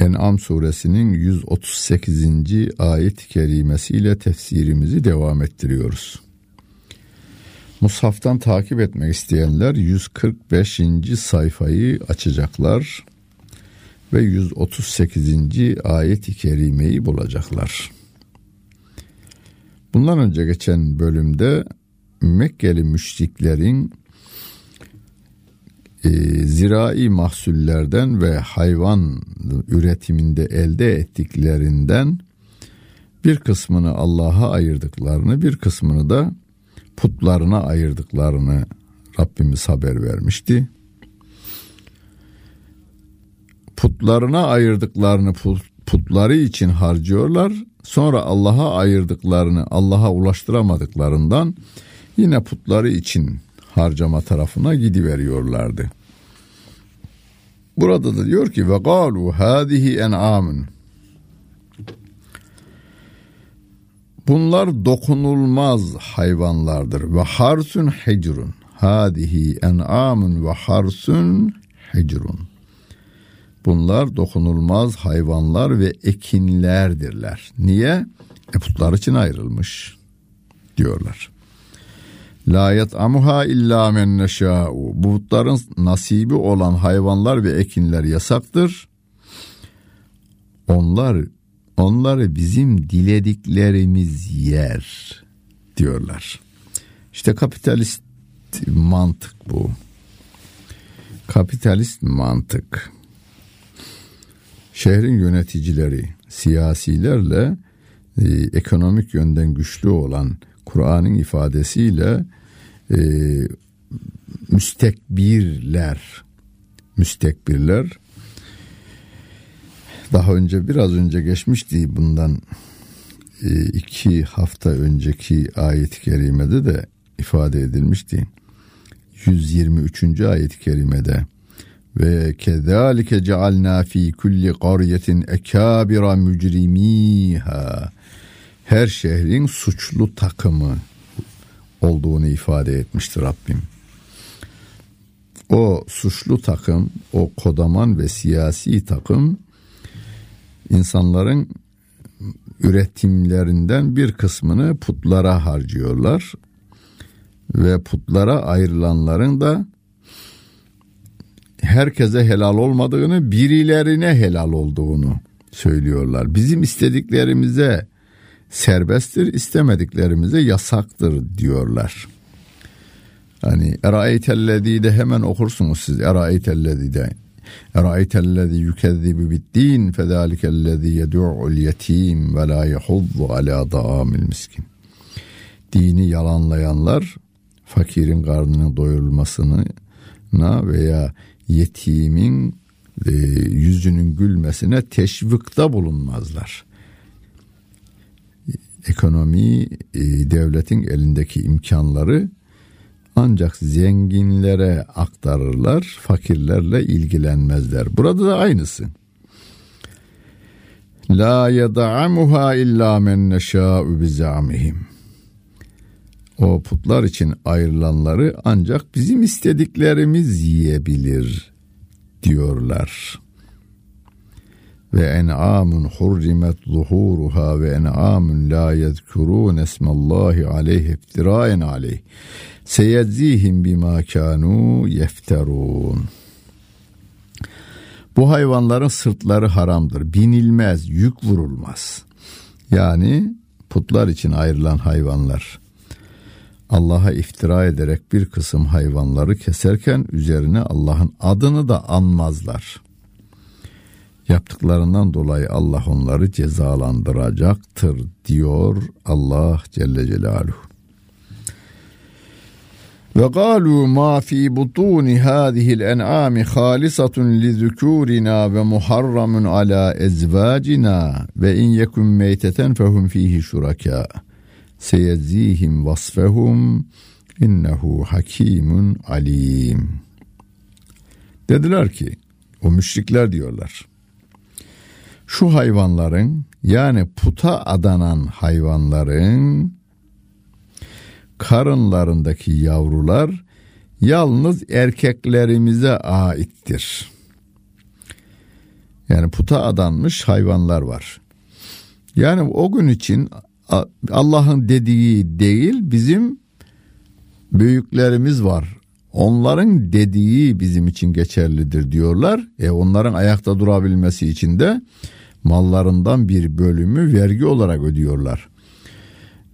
En'am suresinin 138. ayet-i kerimesiyle tefsirimizi devam ettiriyoruz. Mushaftan takip etmek isteyenler 145. sayfayı açacaklar ve 138. ayet-i kerimeyi bulacaklar. Bundan önce geçen bölümde Mekkeli müşriklerin e, zirai mahsullerden ve hayvan üretiminde elde ettiklerinden bir kısmını Allah'a ayırdıklarını, bir kısmını da putlarına ayırdıklarını Rabbimiz haber vermişti. Putlarına ayırdıklarını putları için harcıyorlar. Sonra Allah'a ayırdıklarını Allah'a ulaştıramadıklarından yine putları için harcama tarafına gidiveriyorlardı. Burada da diyor ki ve galu hadihi en'amun Bunlar dokunulmaz hayvanlardır ve harsun hecrun. Hadihi en'amun ve harsun hecrun. Bunlar dokunulmaz hayvanlar ve ekinlerdirler. Niye? E putlar için ayrılmış diyorlar. La yet'amuha illa men neşâ'u. Bulutların nasibi olan hayvanlar ve ekinler yasaktır. Onlar onları bizim dilediklerimiz yer diyorlar. İşte kapitalist mantık bu. Kapitalist mantık. Şehrin yöneticileri, siyasilerle e, ekonomik yönden güçlü olan Kur'an'ın ifadesiyle e, müstekbirler müstekbirler daha önce biraz önce geçmişti bundan e, iki hafta önceki ayet-i kerimede de ifade edilmişti. 123. ayet-i kerimede ve kezalike cealna fi kulli qaryetin ekabira mücrimiha her şehrin suçlu takımı olduğunu ifade etmiştir Rabbim. O suçlu takım, o kodaman ve siyasi takım insanların üretimlerinden bir kısmını putlara harcıyorlar ve putlara ayrılanların da herkese helal olmadığını, birilerine helal olduğunu söylüyorlar. Bizim istediklerimize serbesttir, istemediklerimize yasaktır diyorlar. Hani eraeytellezi de hemen okursunuz siz eraeytellezi de. Eraeytellezi yükezzibu biddin fezâlikellezi yedû'ul yetim ve la yehuddu ala da'amil miskin. Dini yalanlayanlar fakirin karnının doyurulmasına veya yetimin e, yüzünün gülmesine teşvikte bulunmazlar ekonomi e, devletin elindeki imkanları ancak zenginlere aktarırlar, fakirlerle ilgilenmezler. Burada da aynısı. La yed'amuha illa men neşâ'u bizamihim. O putlar için ayrılanları ancak bizim istediklerimiz yiyebilir diyorlar ve en'amun hurrimet zuhuruha ve en'amun la yezkurun esmallahi aleyhi iftiraen aleyh seyedzihim bima kanu yefterun bu hayvanların sırtları haramdır. Binilmez, yük vurulmaz. Yani putlar için ayrılan hayvanlar. Allah'a iftira ederek bir kısım hayvanları keserken üzerine Allah'ın adını da anmazlar. Yaptıklarından dolayı Allah onları cezalandıracaktır diyor Allah Celle Celaluhu. Ve galu ma fi butuni hadihi'l en'ami halisatun li zukurina ve muharramun ala ezvacina ve in yekun meyteten fehum fihi şuraka. Seyezihim vasfehum innehu hakimun alim. Dediler ki o müşrikler diyorlar. Şu hayvanların yani puta adanan hayvanların karınlarındaki yavrular yalnız erkeklerimize aittir. Yani puta adanmış hayvanlar var. Yani o gün için Allah'ın dediği değil bizim büyüklerimiz var. Onların dediği bizim için geçerlidir diyorlar. E onların ayakta durabilmesi için de mallarından bir bölümü vergi olarak ödüyorlar.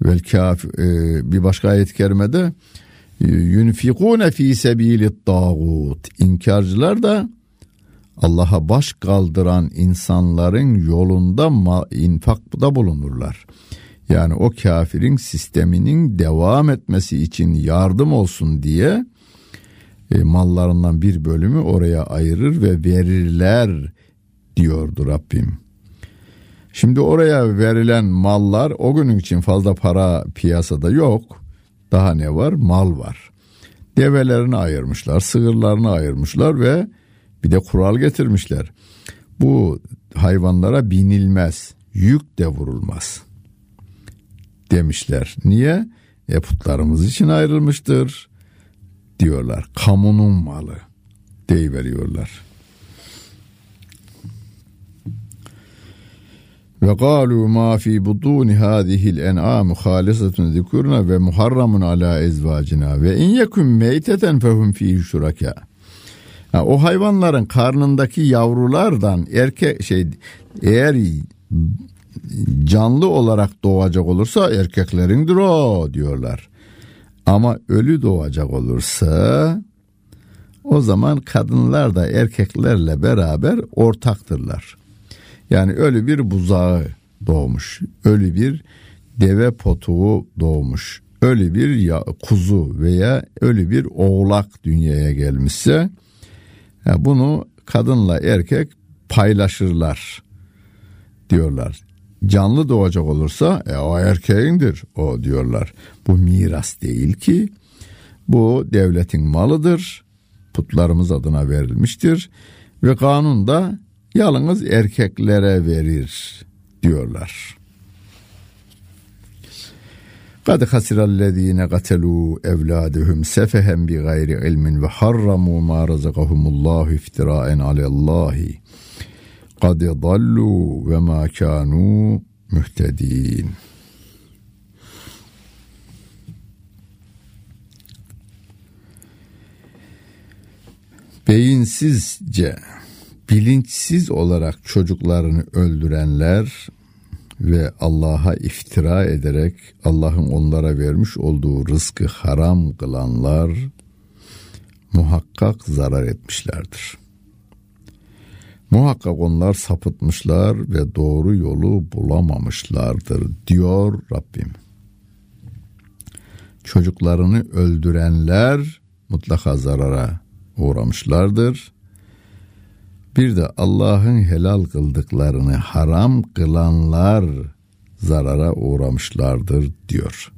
Vel kaf e, bir başka ayet-i kerimede yunfikune fi sebilit tağut. İnkarcılar da Allah'a baş kaldıran insanların yolunda infakta bulunurlar. Yani o kafirin sisteminin devam etmesi için yardım olsun diye e, mallarından bir bölümü oraya ayırır ve verirler diyordu Rabbim. Şimdi oraya verilen mallar o günün için fazla para piyasada yok. Daha ne var? Mal var. Develerini ayırmışlar, sığırlarını ayırmışlar ve bir de kural getirmişler. Bu hayvanlara binilmez, yük de vurulmaz demişler. Niye? E putlarımız için ayrılmıştır diyorlar. Kamunun malı deyiveriyorlar. Ve galu ma fi butuni hadihi'l en'am halisatun zikurna ve muharramun ala ezvacina ve in yekun meyteten fehum fihi şuraka. O hayvanların karnındaki yavrulardan erkek şey eğer canlı olarak doğacak olursa erkeklerindir o diyorlar. Ama ölü doğacak olursa o zaman kadınlar da erkeklerle beraber ortaktırlar. Yani ölü bir buzağı doğmuş, ölü bir deve potuğu doğmuş, ölü bir ya, kuzu veya ölü bir oğlak dünyaya gelmişse bunu kadınla erkek paylaşırlar diyorlar. Canlı doğacak olursa e, o erkeğindir o diyorlar. Bu miras değil ki bu devletin malıdır. Putlarımız adına verilmiştir ve kanun da yalnız erkeklere verir diyorlar. Kad hasirellezine katelu evladuhum sefehen bi gayri ilmin ve harramu ma razakahumullahu iftiraen alallahi. Kad dallu ve ma kanu mühtedin. Beyinsizce bilinçsiz olarak çocuklarını öldürenler ve Allah'a iftira ederek Allah'ın onlara vermiş olduğu rızkı haram kılanlar muhakkak zarar etmişlerdir. Muhakkak onlar sapıtmışlar ve doğru yolu bulamamışlardır diyor Rabbim. Çocuklarını öldürenler mutlaka zarara uğramışlardır bir de Allah'ın helal kıldıklarını haram kılanlar zarara uğramışlardır diyor.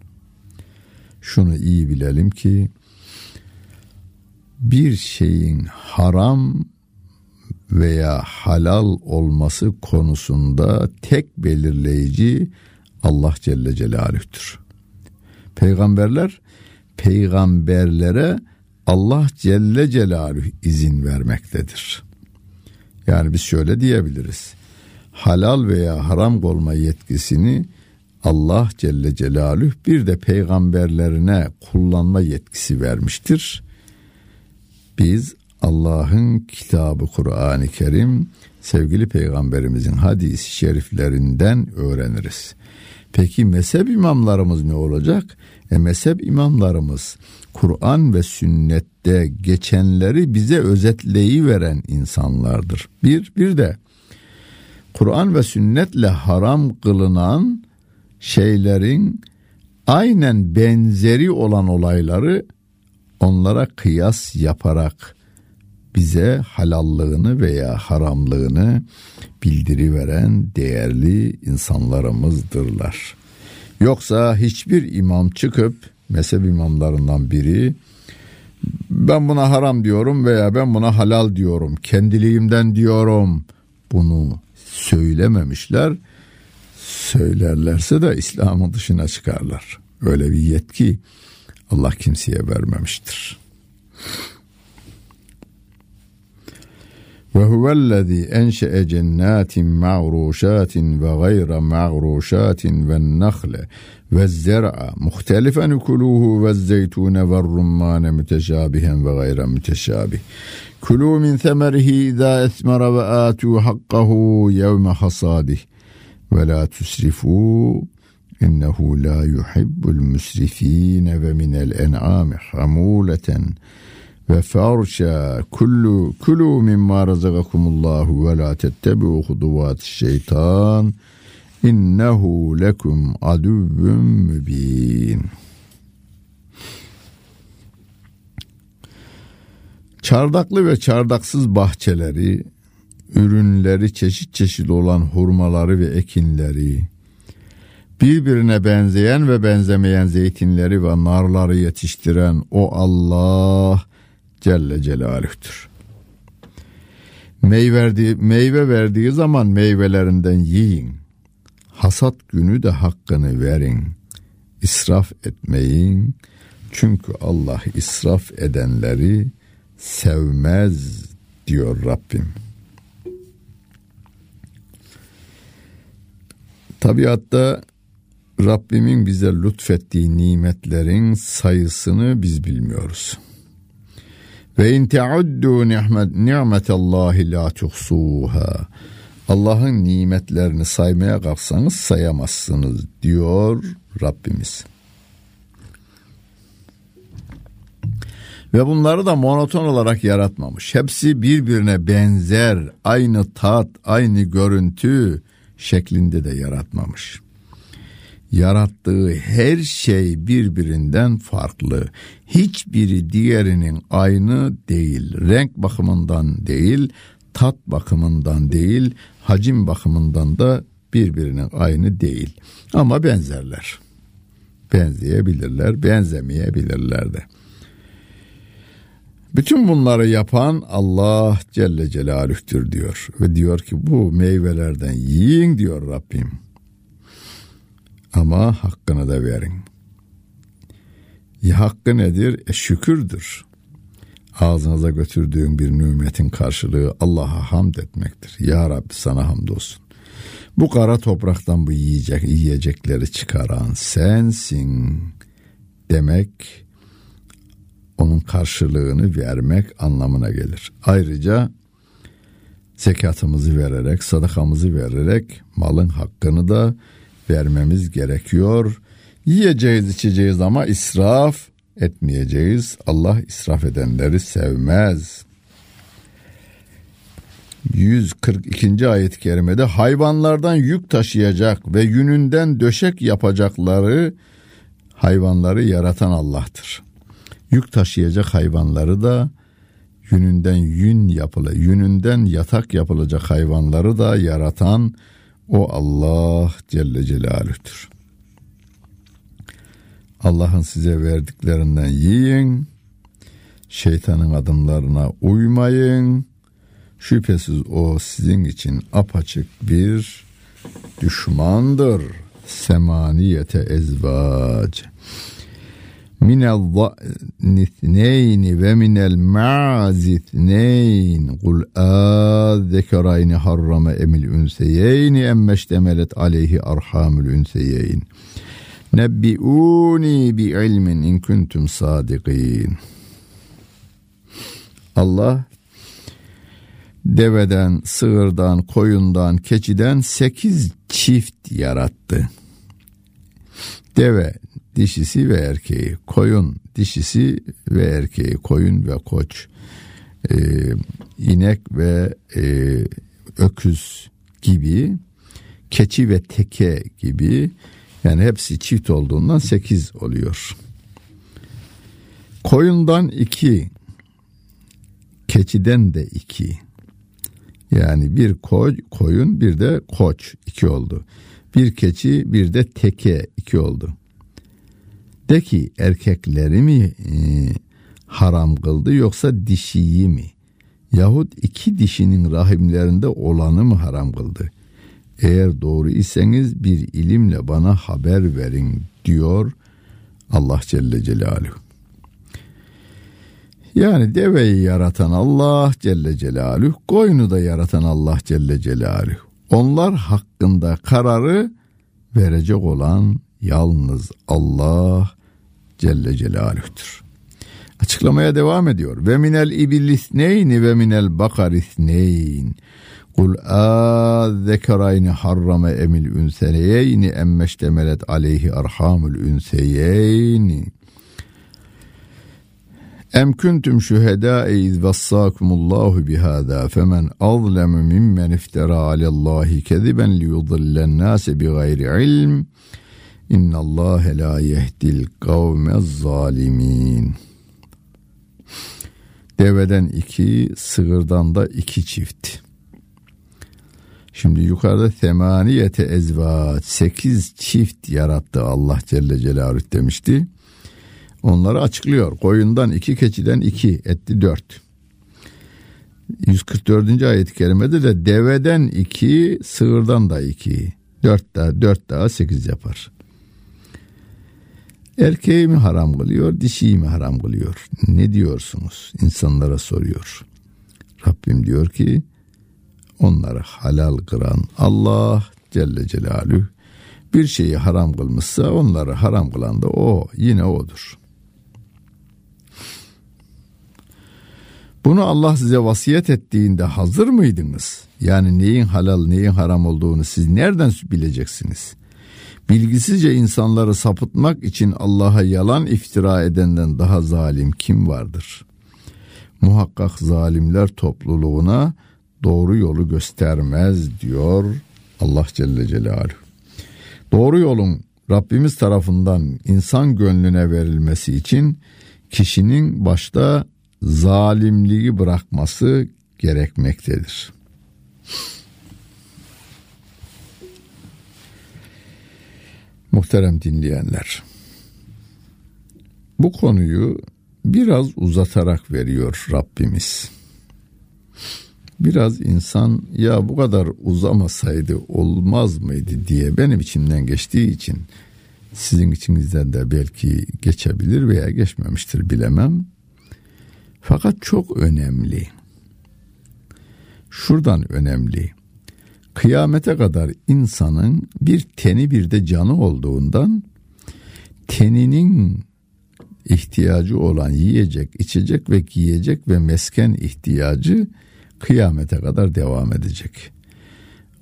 Şunu iyi bilelim ki bir şeyin haram veya halal olması konusunda tek belirleyici Allah Celle Celaluh'tür. Peygamberler peygamberlere Allah Celle Celaluhu izin vermektedir. Yani biz şöyle diyebiliriz. Halal veya haram olma yetkisini Allah Celle Celaluhu bir de peygamberlerine kullanma yetkisi vermiştir. Biz Allah'ın kitabı Kur'an-ı Kerim sevgili peygamberimizin hadis-i şeriflerinden öğreniriz. Peki mezhep imamlarımız ne olacak? E mezhep imamlarımız Kur'an ve sünnette geçenleri bize özetleyi veren insanlardır. Bir, bir de Kur'an ve sünnetle haram kılınan şeylerin aynen benzeri olan olayları onlara kıyas yaparak bize halallığını veya haramlığını bildiriveren değerli insanlarımızdırlar. Yoksa hiçbir imam çıkıp mezhep imamlarından biri ben buna haram diyorum veya ben buna halal diyorum. Kendiliğimden diyorum. Bunu söylememişler. Söylerlerse de İslam'ın dışına çıkarlar. Öyle bir yetki Allah kimseye vermemiştir. وهو الذي أنشأ جنات معروشات وغير معروشات والنخل والزرع مختلفا كلوه والزيتون والرمان متشابها وغير متشابه. كلوا من ثمره إذا أثمر وآتوا حقه يوم حصاده. ولا تسرفوا إنه لا يحب المسرفين ومن الأنعام حمولة. Ve farşa kullu kulu mimma razakakumullahu ve la tettebi'u huduvat şeytan innehu lekum aduvvun mübin. Çardaklı ve çardaksız bahçeleri, ürünleri çeşit çeşit olan hurmaları ve ekinleri, birbirine benzeyen ve benzemeyen zeytinleri ve narları yetiştiren o Allah Celle Celaluh'tür. Meyve verdiği, meyve verdiği zaman meyvelerinden yiyin. Hasat günü de hakkını verin. İsraf etmeyin. Çünkü Allah israf edenleri sevmez diyor Rabbim. Tabiatta Rabbimin bize lütfettiği nimetlerin sayısını biz bilmiyoruz. Ve in teuddu ni'met ni'metallahi la tuhsuha. Allah'ın nimetlerini saymaya kalksanız sayamazsınız diyor Rabbimiz. Ve bunları da monoton olarak yaratmamış. Hepsi birbirine benzer, aynı tat, aynı görüntü şeklinde de yaratmamış yarattığı her şey birbirinden farklı. Hiçbiri diğerinin aynı değil. Renk bakımından değil, tat bakımından değil, hacim bakımından da birbirinin aynı değil. Ama benzerler. Benzeyebilirler, benzemeyebilirler de. Bütün bunları yapan Allah Celle Celaluh'tür diyor. Ve diyor ki bu meyvelerden yiyin diyor Rabbim. Ama hakkını da verin. Ya hakkı nedir? E şükürdür. Ağzınıza götürdüğün bir nimetin karşılığı Allah'a hamd etmektir. Ya Rabbi sana hamdolsun. Bu kara topraktan bu yiyecek, yiyecekleri çıkaran sensin demek onun karşılığını vermek anlamına gelir. Ayrıca zekatımızı vererek, sadakamızı vererek malın hakkını da vermemiz gerekiyor. Yiyeceğiz içeceğiz ama israf etmeyeceğiz. Allah israf edenleri sevmez. 142. ayet-i kerimede hayvanlardan yük taşıyacak ve yününden döşek yapacakları hayvanları yaratan Allah'tır. Yük taşıyacak hayvanları da yününden yün yapılı, yününden yatak yapılacak hayvanları da yaratan o Allah Celle Celaluh'tür. Allah'ın size verdiklerinden yiyin. Şeytanın adımlarına uymayın. Şüphesiz o sizin için apaçık bir düşmandır. Semaniyete ezvac minel za'nithneyni ve minel ma'zithneyn kul âzekerayni harrama emil ünseyeyni emmeştemelet aleyhi arhamül ünseyeyn nebbiuni bi ilmin in kuntum sadikin Allah deveden, sığırdan, koyundan, keçiden sekiz çift yarattı. Deve dişisi ve erkeği, koyun dişisi ve erkeği, koyun ve koç, e, inek ve e, öküz gibi, keçi ve teke gibi yani hepsi çift olduğundan sekiz oluyor. Koyundan iki, keçiden de iki. Yani bir koy, koyun bir de koç iki oldu. Bir keçi bir de teke iki oldu. De ki erkekleri mi e, haram kıldı yoksa dişiyi mi? Yahut iki dişinin rahimlerinde olanı mı haram kıldı? Eğer doğru iseniz bir ilimle bana haber verin diyor Allah Celle Celaluhu. Yani deveyi yaratan Allah Celle Celaluhu, koyunu da yaratan Allah Celle Celaluhu. Onlar hakkında kararı verecek olan yalnız Allah Celle Celaluh'tur. Açıklamaya devam ediyor. Ve minel ibilis neyni ve minel bakaris neyn. Kul âzzekerayni harrame emil ünseneyeyni emmeştemelet aleyhi arhamul ünseyeyni. Em kuntum şuhedâ iz vassâkumullahu bihâdâ femen azlemu mimmen iftara alallâhi keziben liyudillen nâse bi gayri ilm innallâhe lâ yehdil kavmez zalimin. Deveden iki, sığırdan da iki çift. Şimdi yukarıda temaniyete ezvaç, sekiz çift yarattı Allah Celle Celaluhu demişti. Onları açıklıyor. Koyundan iki, keçiden iki, etti dört. 144. ayet-i kerimede de deveden iki, sığırdan da iki. Dört daha, dört daha sekiz yapar. Erkeği mi haram kılıyor, dişiyi mi haram kılıyor? Ne diyorsunuz? İnsanlara soruyor. Rabbim diyor ki, onları halal kıran Allah Celle Celaluhu bir şeyi haram kılmışsa onları haram kılan da o, yine odur. Bunu Allah size vasiyet ettiğinde hazır mıydınız? Yani neyin halal neyin haram olduğunu siz nereden bileceksiniz? Bilgisizce insanları sapıtmak için Allah'a yalan iftira edenden daha zalim kim vardır? Muhakkak zalimler topluluğuna doğru yolu göstermez diyor Allah Celle Celaluhu. Doğru yolun Rabbimiz tarafından insan gönlüne verilmesi için kişinin başta zalimliği bırakması gerekmektedir. Muhterem dinleyenler. Bu konuyu biraz uzatarak veriyor Rabbimiz. Biraz insan ya bu kadar uzamasaydı olmaz mıydı diye benim içimden geçtiği için sizin içinizden de belki geçebilir veya geçmemiştir bilemem. Fakat çok önemli. Şuradan önemli. Kıyamete kadar insanın bir teni bir de canı olduğundan teninin ihtiyacı olan yiyecek, içecek ve giyecek ve mesken ihtiyacı kıyamete kadar devam edecek.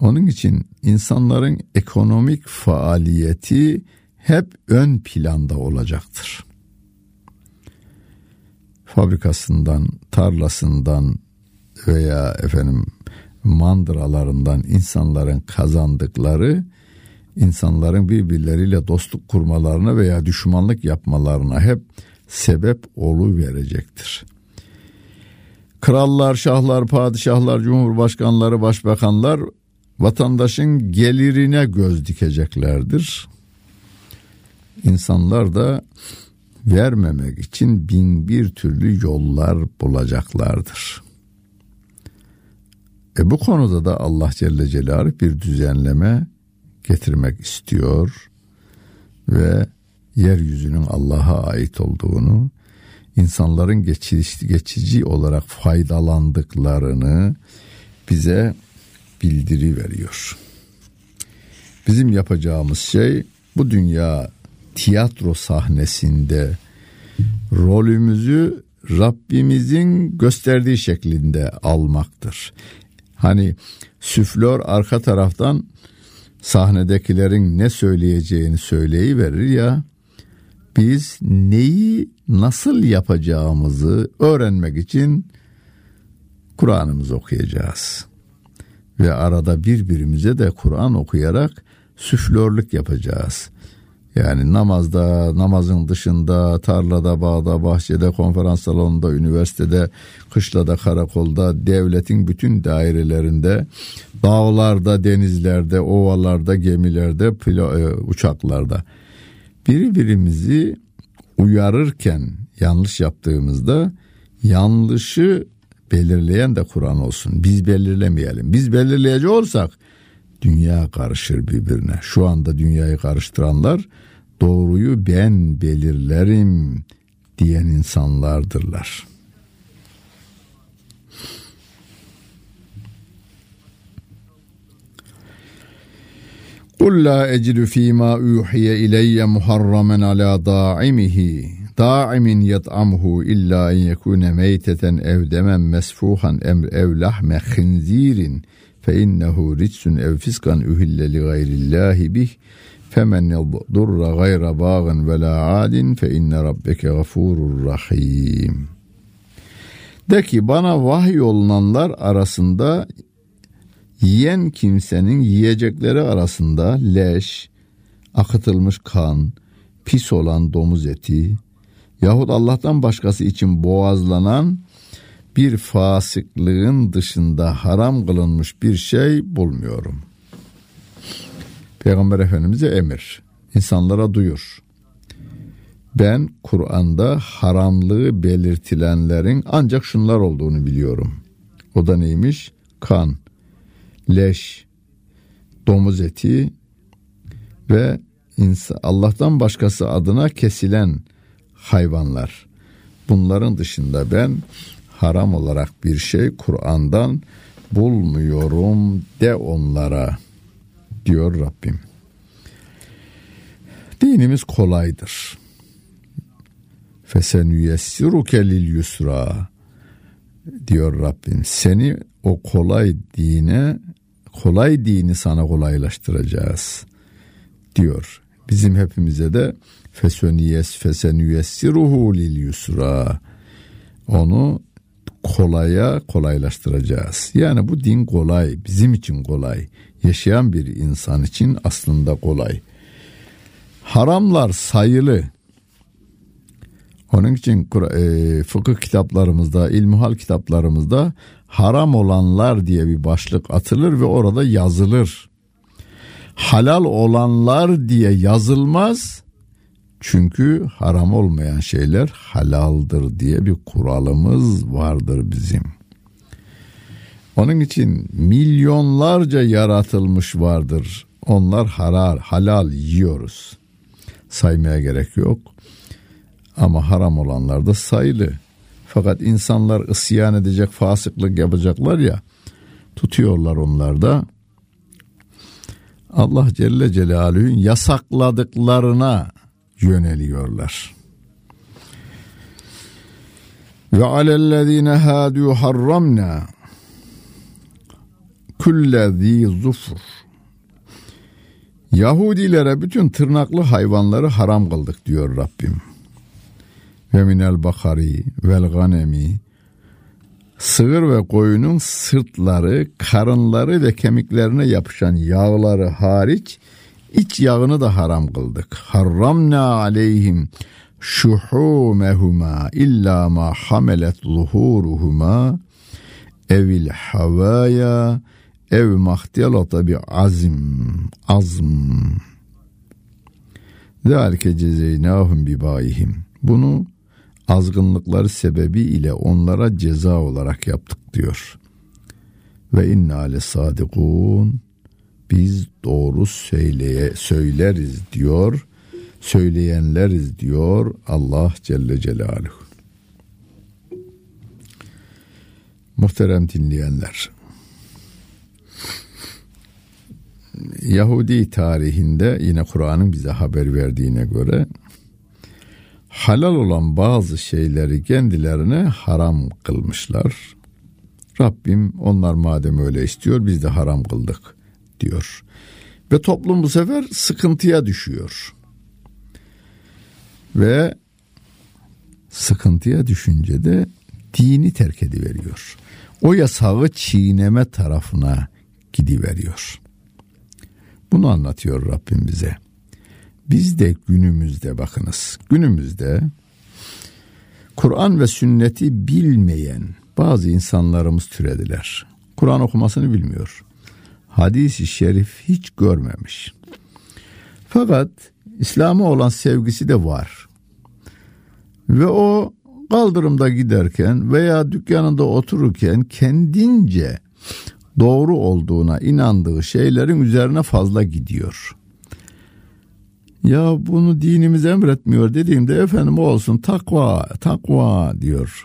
Onun için insanların ekonomik faaliyeti hep ön planda olacaktır fabrikasından, tarlasından veya efendim mandıralarından insanların kazandıkları insanların birbirleriyle dostluk kurmalarına veya düşmanlık yapmalarına hep sebep olu verecektir. Krallar, şahlar, padişahlar, cumhurbaşkanları, başbakanlar vatandaşın gelirine göz dikeceklerdir. İnsanlar da vermemek için bin bir türlü yollar bulacaklardır. E bu konuda da Allah Celle Celaluhu bir düzenleme getirmek istiyor ve yeryüzünün Allah'a ait olduğunu, insanların geçici, geçici olarak faydalandıklarını bize bildiri veriyor. Bizim yapacağımız şey bu dünya tiyatro sahnesinde rolümüzü Rabbimizin gösterdiği şeklinde almaktır. Hani süflör arka taraftan sahnedekilerin ne söyleyeceğini söyleyiverir ya biz neyi nasıl yapacağımızı öğrenmek için Kur'an'ımızı okuyacağız. Ve arada birbirimize de Kur'an okuyarak süflörlük yapacağız. Yani namazda, namazın dışında, tarlada, bağda, bahçede, konferans salonunda, üniversitede, kışlada, karakolda, devletin bütün dairelerinde, dağlarda, denizlerde, ovalarda, gemilerde, pilo, e, uçaklarda birbirimizi uyarırken yanlış yaptığımızda yanlışı belirleyen de Kur'an olsun. Biz belirlemeyelim. Biz belirleyici olsak dünya karışır birbirine. Şu anda dünyayı karıştıranlar doğruyu ben belirlerim diyen insanlardırlar. قل لا أجد فيما أوحي إلي محرما على ضاعمه ضاعم يطعمه إلا أن يكون ميتة أو دما مسفوحا أو لحم خنزير fe innehu ritsun ev fiskan uhille li gayrillahi bih femen yadurra gayra bağın ve la adin fe inne rabbeke gafurur rahim. De ki bana vahiy olunanlar arasında yiyen kimsenin yiyecekleri arasında leş, akıtılmış kan, pis olan domuz eti yahut Allah'tan başkası için boğazlanan bir fasıklığın dışında haram kılınmış bir şey bulmuyorum. Peygamber Efendimiz'e emir, insanlara duyur. Ben Kur'an'da haramlığı belirtilenlerin ancak şunlar olduğunu biliyorum. O da neymiş? Kan, leş, domuz eti ve Allah'tan başkası adına kesilen hayvanlar. Bunların dışında ben haram olarak bir şey Kur'an'dan bulmuyorum de onlara diyor Rabbim. Dinimiz kolaydır. Fesenüyessiruke lil yusra diyor Rabbim. Seni o kolay dine kolay dini sana kolaylaştıracağız diyor. Bizim hepimize de feseniyes fesenüyessiruhu lil yusra onu kolaya kolaylaştıracağız. Yani bu din kolay, bizim için kolay. Yaşayan bir insan için aslında kolay. Haramlar sayılı. Onun için e, fıkıh kitaplarımızda, ilmuhal kitaplarımızda haram olanlar diye bir başlık atılır ve orada yazılır. Halal olanlar diye yazılmaz. Çünkü haram olmayan şeyler halaldır diye bir kuralımız vardır bizim. Onun için milyonlarca yaratılmış vardır. Onlar halal, halal yiyoruz. Saymaya gerek yok. Ama haram olanlar da sayılı. Fakat insanlar isyan edecek, fasıklık yapacaklar ya, tutuyorlar onlar da. Allah Celle Celaluhu'nun yasakladıklarına yöneliyorlar. Ve alellezine hadu harramna kulle zi zufur Yahudilere bütün tırnaklı hayvanları haram kıldık diyor Rabbim. Ve minel bakari vel ganemi Sığır ve koyunun sırtları, karınları ve kemiklerine yapışan yağları hariç iç yağını da haram kıldık. Harramna aleyhim şuhumehuma illa ma hamelet zuhuruhuma evil havaya ev mahtelata bi azim azm Zalike cezeynahum bi bayihim. Bunu azgınlıkları sebebi ile onlara ceza olarak yaptık diyor. Ve inna le sadikun biz doğru söyleye, söyleriz diyor. Söyleyenleriz diyor Allah Celle Celaluhu. Muhterem dinleyenler. Yahudi tarihinde yine Kur'an'ın bize haber verdiğine göre halal olan bazı şeyleri kendilerine haram kılmışlar. Rabbim onlar madem öyle istiyor biz de haram kıldık diyor. Ve toplum bu sefer sıkıntıya düşüyor. Ve sıkıntıya düşünce de dini terk ediveriyor. O yasağı çiğneme tarafına gidiveriyor. Bunu anlatıyor Rabbim bize. Biz de günümüzde bakınız. Günümüzde Kur'an ve sünneti bilmeyen bazı insanlarımız türediler. Kur'an okumasını bilmiyor. Hadis-i şerif hiç görmemiş. Fakat İslam'a olan sevgisi de var. Ve o kaldırımda giderken veya dükkanında otururken kendince doğru olduğuna inandığı şeylerin üzerine fazla gidiyor. Ya bunu dinimiz emretmiyor dediğimde efendim olsun takva takva diyor.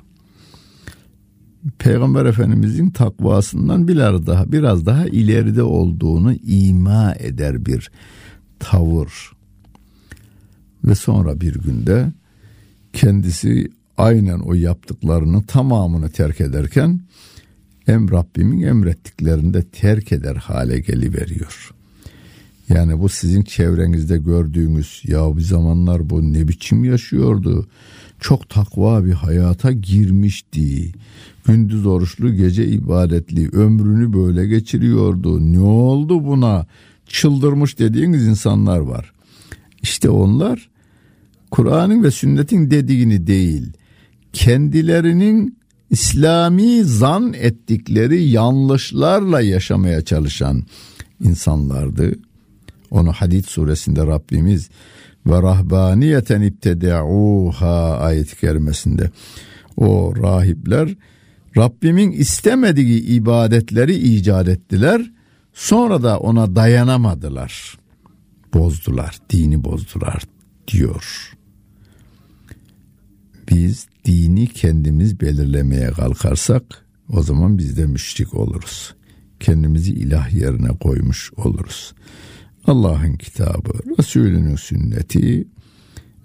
Peygamber Efendimizin takvasından biraz daha biraz daha ileride olduğunu ima eder bir tavır. Ve sonra bir günde kendisi aynen o yaptıklarının tamamını terk ederken em Rabbimin emrettiklerini de terk eder hale geliveriyor. Yani bu sizin çevrenizde gördüğümüz ya bir zamanlar bu ne biçim yaşıyordu. Çok takva bir hayata girmişti. Gündüz oruçlu gece ibadetli ömrünü böyle geçiriyordu. Ne oldu buna? Çıldırmış dediğiniz insanlar var. İşte onlar Kur'an'ın ve sünnetin dediğini değil, kendilerinin İslami zan ettikleri yanlışlarla yaşamaya çalışan insanlardı. Onu Hadid suresinde Rabbimiz ve rahbaniyeten ibtedauha ayet-i kerimesinde o rahipler Rabbimin istemediği ibadetleri icat ettiler. Sonra da ona dayanamadılar. Bozdular, dini bozdular diyor. Biz dini kendimiz belirlemeye kalkarsak o zaman biz de müşrik oluruz. Kendimizi ilah yerine koymuş oluruz. Allah'ın kitabı, Resulünün sünneti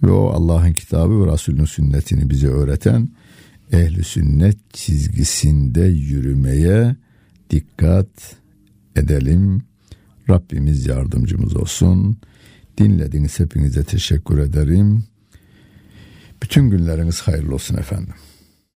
ve o Allah'ın kitabı ve Resulünün sünnetini bize öğreten ehli sünnet çizgisinde yürümeye dikkat edelim. Rabbimiz yardımcımız olsun. Dinlediğiniz hepinize teşekkür ederim. Bütün günleriniz hayırlı olsun efendim.